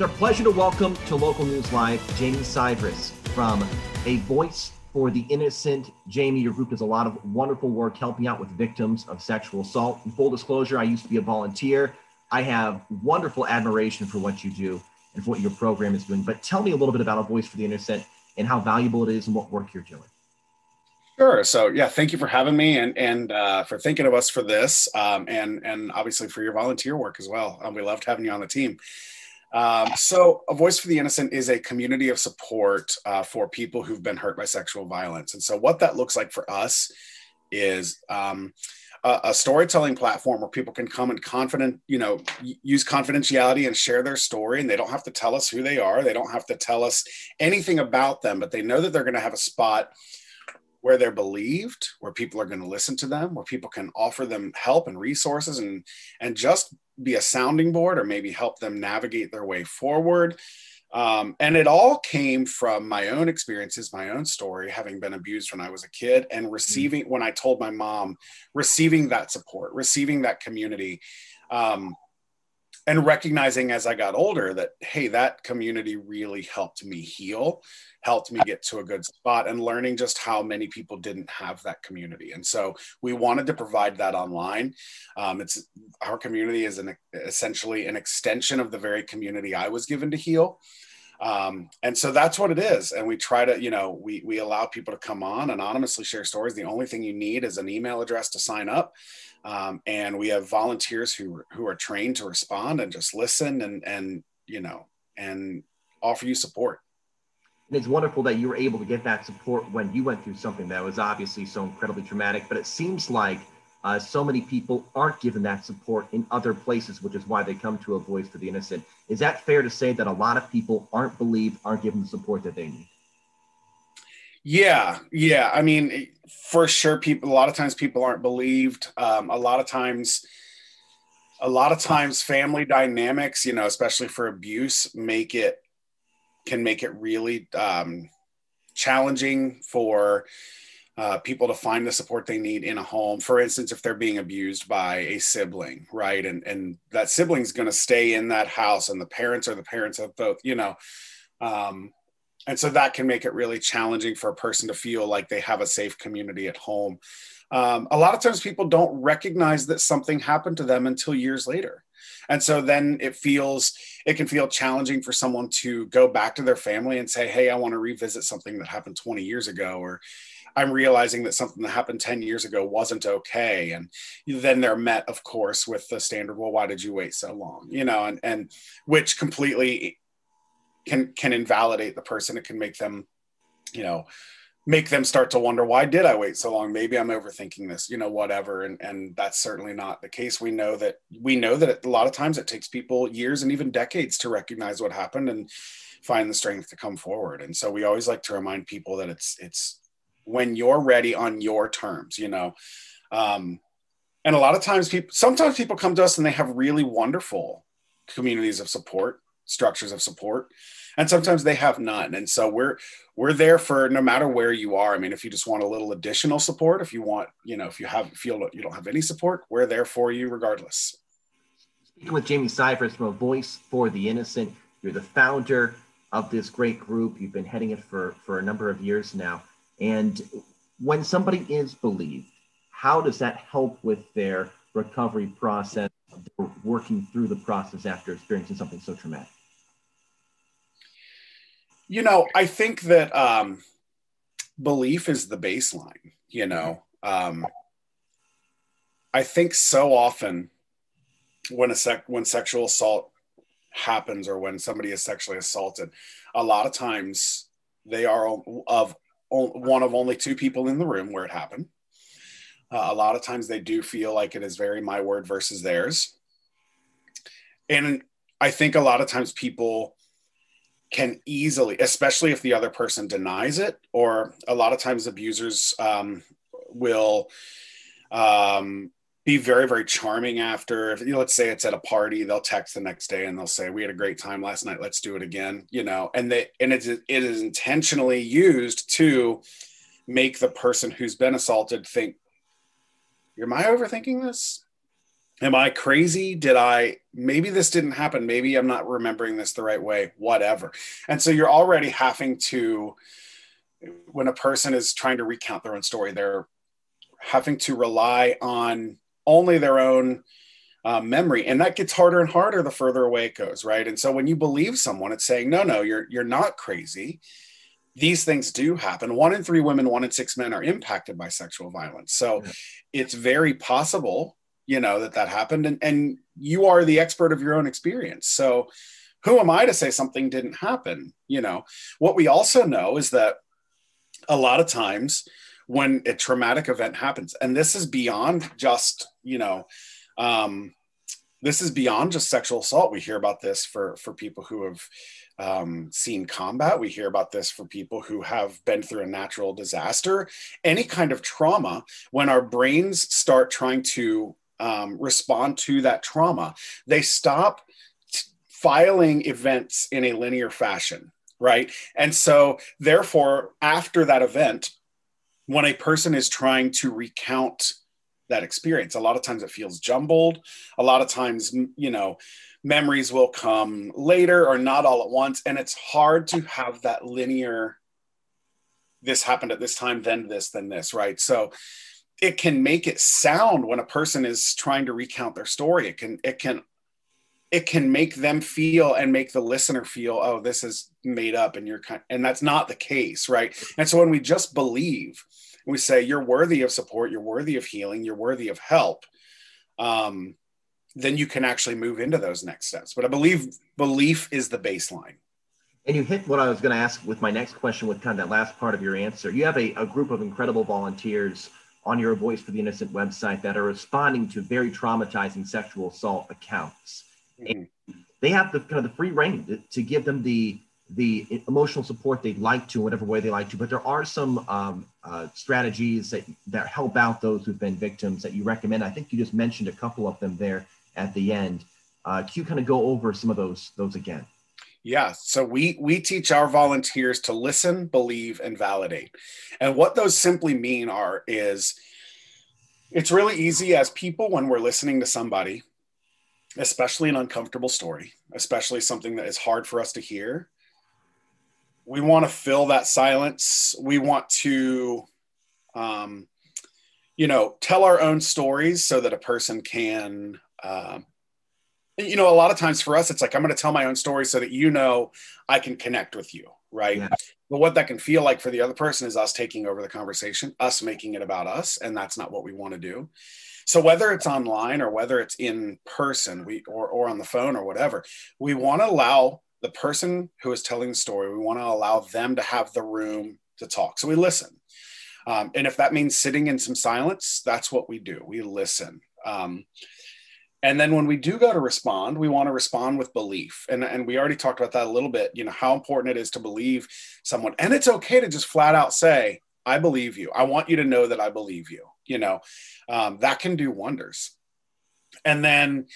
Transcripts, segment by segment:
It's our pleasure to welcome to Local News Live Jamie Cyrus from A Voice for the Innocent. Jamie, your group does a lot of wonderful work helping out with victims of sexual assault. In full disclosure, I used to be a volunteer. I have wonderful admiration for what you do and for what your program is doing. But tell me a little bit about A Voice for the Innocent and how valuable it is and what work you're doing. Sure. So yeah, thank you for having me and and uh, for thinking of us for this, um, and and obviously for your volunteer work as well. Um, we loved having you on the team. Um, so, A Voice for the Innocent is a community of support uh, for people who've been hurt by sexual violence. And so, what that looks like for us is um, a, a, storytelling platform where people can come and confident, you know, use confidentiality and share their story. And they don't have to tell us who they are. They don't have to tell us anything about them, but they know that they're going to have a spot where they're believed, where people are going to listen to them, where people can offer them help and resources and and just be a sounding board or maybe help them navigate their way forward. Um, and it all came from my own experiences, my own story, having been abused when I was a kid and mm-hmm. receiving, when I told my mom, receiving that support, receiving that community. Um, and recognizing as I got older that, hey, that community really helped me heal, helped me get to a good spot, and learning just how many people didn't have that community. And so we wanted to provide that online. Um, it's our community is an essentially an extension of the very community I was given to heal. Um, and so that's what it is. And we try to, you know, we we allow people to come on anonymously share stories. The only thing you need is an email address to sign up. Um, and we have volunteers who who are trained to respond and just listen and and you know and offer you support. And it's wonderful that you were able to get that support when you went through something that was obviously so incredibly traumatic. But it seems like uh, so many people aren't given that support in other places, which is why they come to a voice for the innocent. Is that fair to say that a lot of people aren't believed, aren't given the support that they need? Yeah, yeah. I mean, for sure, people. A lot of times, people aren't believed. Um, a lot of times, a lot of times, family dynamics, you know, especially for abuse, make it can make it really um, challenging for uh, people to find the support they need in a home. For instance, if they're being abused by a sibling, right, and and that sibling's going to stay in that house, and the parents are the parents of both, you know. Um, and so that can make it really challenging for a person to feel like they have a safe community at home um, a lot of times people don't recognize that something happened to them until years later and so then it feels it can feel challenging for someone to go back to their family and say hey i want to revisit something that happened 20 years ago or i'm realizing that something that happened 10 years ago wasn't okay. And then they're met of course with the standard well why did you wait so long? You know and and which completely can can invalidate the person. It can make them you know make them start to wonder why did i wait so long? Maybe i'm overthinking this you know whatever and and that's certainly not the case. We know that we know that a lot of times it takes people years and even decades to recognize what happened and find the strength to come forward. And so we always like to remind people that it's it's when you're ready on your terms you know? Um and a lot of times people sometimes people come to us and they have really wonderful communities of support structures of support. And sometimes they have none. And so we're we're there for no matter where you are. I mean if you just want a little additional support if you want you know if you have feel you don't have any support we're there for you regardless. Speaking with jamie cyrus from a voice for the innocent. You're the founder of this great group. You've been heading it for for a number of years now. And when somebody is believed how does that help with their recovery process working through the process after experiencing something so traumatic you know, I think that um, belief is the baseline. You know, um, I think so often when a sec when sexual assault happens or when somebody is sexually assaulted, a lot of times they are of one of only two people in the room where it happened. Uh, a lot of times they do feel like it is very my word versus theirs. And I think a lot of times people can easily, especially if the other person denies it, or a lot of times abusers um, will um, be very, very charming after. If, you know, let's say it's at a party, they'll text the next day and they'll say, "We had a great time last night. Let's do it again." You know, and they and it's it is intentionally used to make the person who's been assaulted think, "Am I overthinking this?" Am I crazy? Did I, maybe this didn't happen. Maybe I'm not remembering this the right way, whatever. And so you're already having to, when a person is trying to recount their own story, they're having to rely on only their own uh, memory and that gets harder and harder the further away it goes right and so when you believe someone it's saying no no you're you're not crazy these things do happen one in three women one in six men are impacted by sexual violence so yeah. it's very possible you know that that happened and, and you are the expert of your own experience so who am i to say something didn't happen you know what we also know is that a lot of times when a traumatic event happens and this is beyond just you know um, this is beyond just sexual assault we hear about this for for people who have um, seen combat. We hear about this for people who have been through a natural disaster, any kind of trauma. When our brains start trying to um, respond to that trauma, they stop t- filing events in a linear fashion, right? And so, therefore, after that event, when a person is trying to recount that experience, a lot of times it feels jumbled. A lot of times, you know, memories will come later or not all at once. And it's hard to have that linear, this happened at this time, then this, then this, right? So it can make it sound when a person is trying to recount their story. It can, it can, it can make them feel and make the listener feel, oh, this is made up and you're kind, and that's not the case, right? And so when we just believe, we say you're worthy of support, you're worthy of healing, you're worthy of help, um, then you can actually move into those next steps. But I believe belief is the baseline. And you hit what I was going to ask with my next question with kind of that last part of your answer. You have a, a group of incredible volunteers on your Voice for the Innocent website that are responding to very traumatizing sexual assault accounts. Mm-hmm. they have the kind of the free rein to, to give them the the emotional support they'd like to in whatever way they like to but there are some um, uh, strategies that that help out those who've been victims that you recommend i think you just mentioned a couple of them there at the end uh, can you kind of go over some of those those again yeah so we we teach our volunteers to listen believe and validate and what those simply mean are is it's really easy as people when we're listening to somebody especially an uncomfortable story especially something that is hard for us to hear we want to fill that silence. We want to, um, you know, tell our own stories so that a person can, uh, you know, a lot of times for us, it's like, I'm going to tell my own story so that you know I can connect with you. Right. Yeah. But what that can feel like for the other person is us taking over the conversation, us making it about us. And that's not what we want to do. So whether it's online or whether it's in person, we or, or on the phone or whatever, we want to allow the person who is telling the story, we want to allow them to have the room to talk. So we listen. Um, and if that means sitting in some silence, that's what we do. We listen. Um, and then when we do go to respond, we want to respond with belief. And, and we already talked about that a little bit, you know, how important it is to believe someone. And it's okay to just flat out say, I believe you. I want you to know that I believe you. You know, um, that can do wonders. And then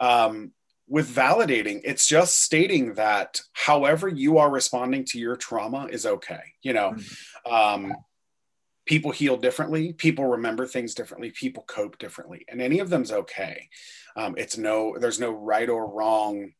um, with validating it's just stating that however you are responding to your trauma is okay you know mm-hmm. um, people heal differently people remember things differently people cope differently and any of them's okay. Um, it's no there's no right or wrong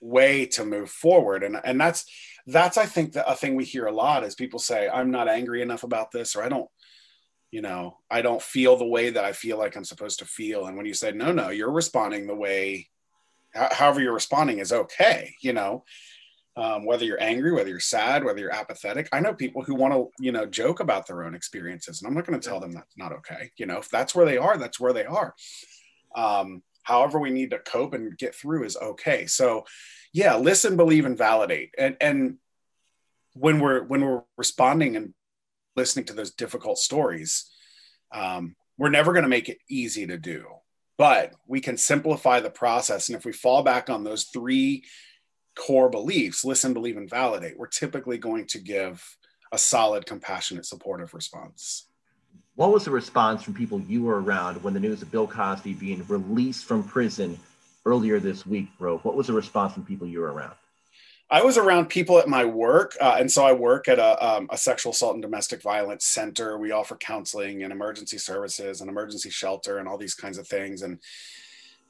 way to move forward and and that's that's i think that a thing we hear a lot is people say i'm not angry enough about this or i don't you know i don't feel the way that i feel like i'm supposed to feel and when you say no no you're responding the way however you're responding is okay you know um, whether you're angry whether you're sad whether you're apathetic i know people who want to you know joke about their own experiences and i'm not going to tell them that's not okay you know if that's where they are that's where they are. Um, however we need to cope and get through is okay. So yeah listen believe and validate. And and when we're when we're responding and listening to those difficult stories um, we're never going to make it easy to do. But we can simplify the process. And if we fall back on those three core beliefs listen, believe, and validate we're typically going to give a solid, compassionate, supportive response. What was the response from people you were around when the news of Bill Cosby being released from prison earlier this week broke? What was the response from people you were around? I was around people at my work, uh, and so I work at a, um, a, sexual assault and domestic violence center. We offer counseling and emergency services and emergency shelter and all these kinds of things. And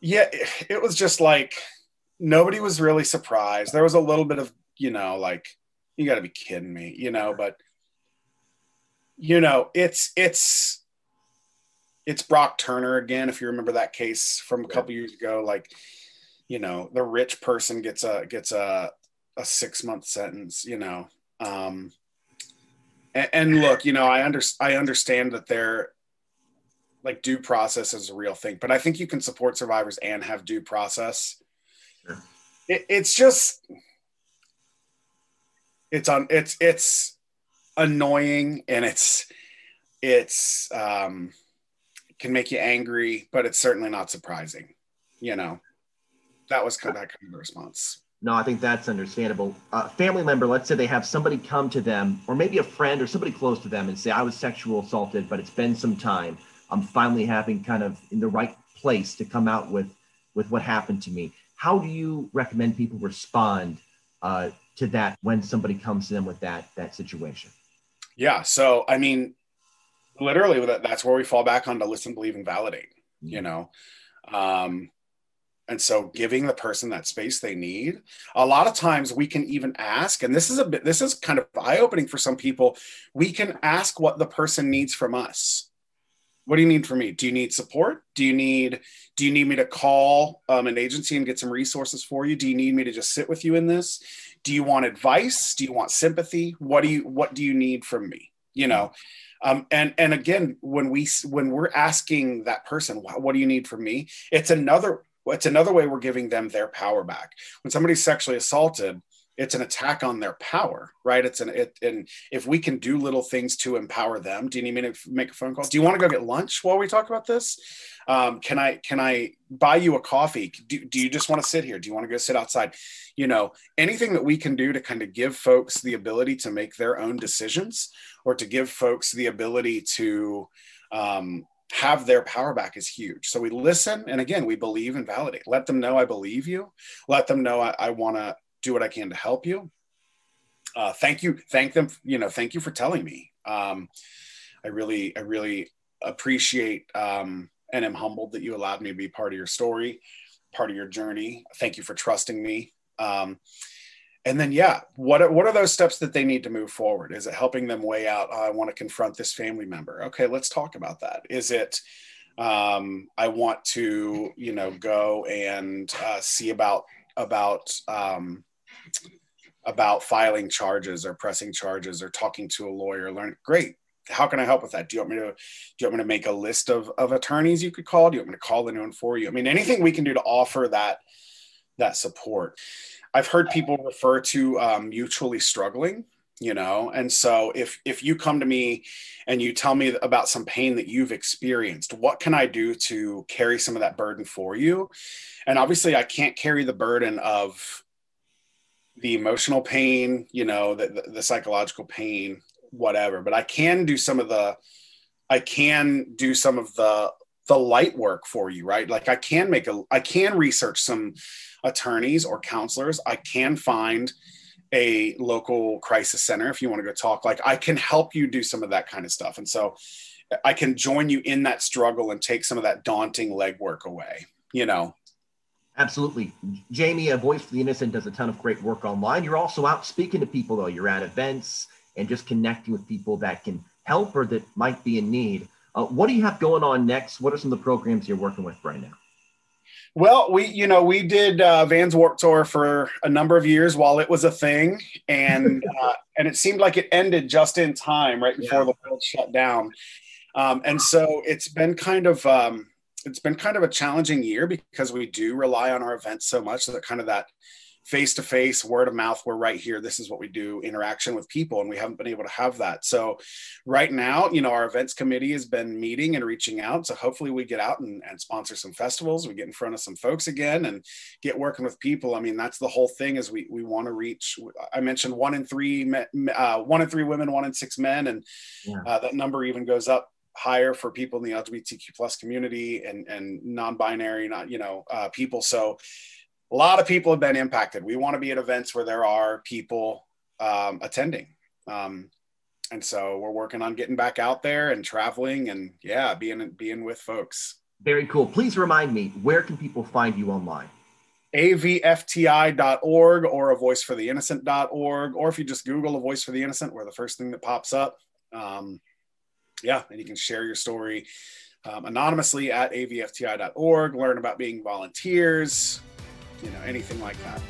yeah, it, it was just like nobody was really surprised. There was a little bit of, you know, like, you got to be kidding me, you know, but you know, it's it's it's Brock Turner again. If you remember that case from a couple years ago, like you know, the rich person gets a gets a a six month sentence. You know, um, and, and look, you know, I under I understand that they're like due process is a real thing, but I think you can support survivors and have due process. Sure. It, it's just it's on it's it's annoying and it's it's um can make you angry, but it's certainly not surprising. You know, that was kind of, that kind of response. No, I think that's understandable. A family member, let's say they have somebody come to them, or maybe a friend or somebody close to them, and say, I was sexual assaulted, but it's been some time. I'm finally having kind of in the right place to come out with with what happened to me. How do you recommend people respond uh, to that when somebody comes to them with that that situation? Yeah. So I mean, literally that's where we fall back on to listen believe and validate you mm-hmm. know um, and so giving the person that space they need a lot of times we can even ask and this is a bit this is kind of eye-opening for some people we can ask what the person needs from us what do you need from me? Do you need support? Do you need do you need me to call um, an agency and get some resources for you? Do you need me to just sit with you in this? Do you want advice? Do you want sympathy? What do you what do you need from me? You know um, and and again, when we when we're asking that person, what do you need from me? It's another it's another way we're giving them their power back. When somebody's sexually assaulted, it's an attack on their power, right? It's an it, and if we can do little things to empower them. Do you need me to make a phone call? Do you want to go get lunch while we talk about this? Um, can I can I buy you a coffee? Do, do you just want to sit here? Do you want to go sit outside? You know, anything that we can do to kind of give folks the ability to make their own decisions, or to give folks the ability to um, have their power back is huge. So we listen, and again, we believe and validate. Let them know I believe you. Let them know I, I want to do what I can to help you. Uh, thank you, thank them. You know, thank you for telling me. Um, I really, I really appreciate um, and am humbled that you allowed me to be part of your story, part of your journey. Thank you for trusting me. Um, and then, yeah, what are, what are those steps that they need to move forward? Is it helping them weigh out? Oh, I want to confront this family member. Okay, let's talk about that. Is it um, I want to, you know, go and uh, see about about um, about filing charges or pressing charges or talking to a lawyer. Learn great how can I help with that? Do you want me to do you want me to make a list of, of attorneys you could call? Do you want me to call anyone for you? I mean, anything we can do to offer that that support. I've heard people refer to um, mutually struggling, you know, and so if if you come to me and you tell me about some pain that you've experienced, what can I do to carry some of that burden for you? And obviously, I can't carry the burden of the emotional pain, you know, the, the, the psychological pain whatever but i can do some of the i can do some of the the light work for you right? Like i can make a i can research some attorneys or counselors. I can find a local crisis center if you want to go talk. Like i can help you do some of that kind of stuff. And so i can join you in that struggle and take some of that daunting legwork away you know Absolutely. Jamie, a voice for the innocent, does a ton of great work online. You're also out speaking to people, though. You're at events, and just connecting with people that can help or that might be in need. Uh, what do you have going on next? What are some of the programs you're working with right now? Well, we you know we did uh, Vans Warped Tour for a number of years while it was a thing, and uh, and it seemed like it ended just in time, right before yeah. the world shut down. Um, and so it's been kind of um, it's been kind of a challenging year because we do rely on our events so much that kind of that face to face, word of mouth. We're right here. This is what we do interaction with people. And we haven't been able to have that. So, right now, you know, our events committee has been meeting and reaching out. So, hopefully, we get out and, and sponsor some festivals. We get in front of some folks again and get working with people. I mean, that's the whole thing is we, we want to reach. I mentioned one in three, uh, one in three women, one in six men. And yeah. uh, that number even goes up higher for people in the LGBTQ plus community and, and non-binary, not, you know, uh, people. So, a lot of people have been impacted. We want to be at events where there are people um, attending. Um, and so we're working on getting back out there and traveling and yeah, being being with folks. Very cool. Please remind me, where can people find you online? avfti.org or a voice for the innocent.org or if you just google a voice for the innocent we're the first thing that pops up um, yeah and you can share your story um, anonymously at avfti.org learn about being volunteers you know anything like that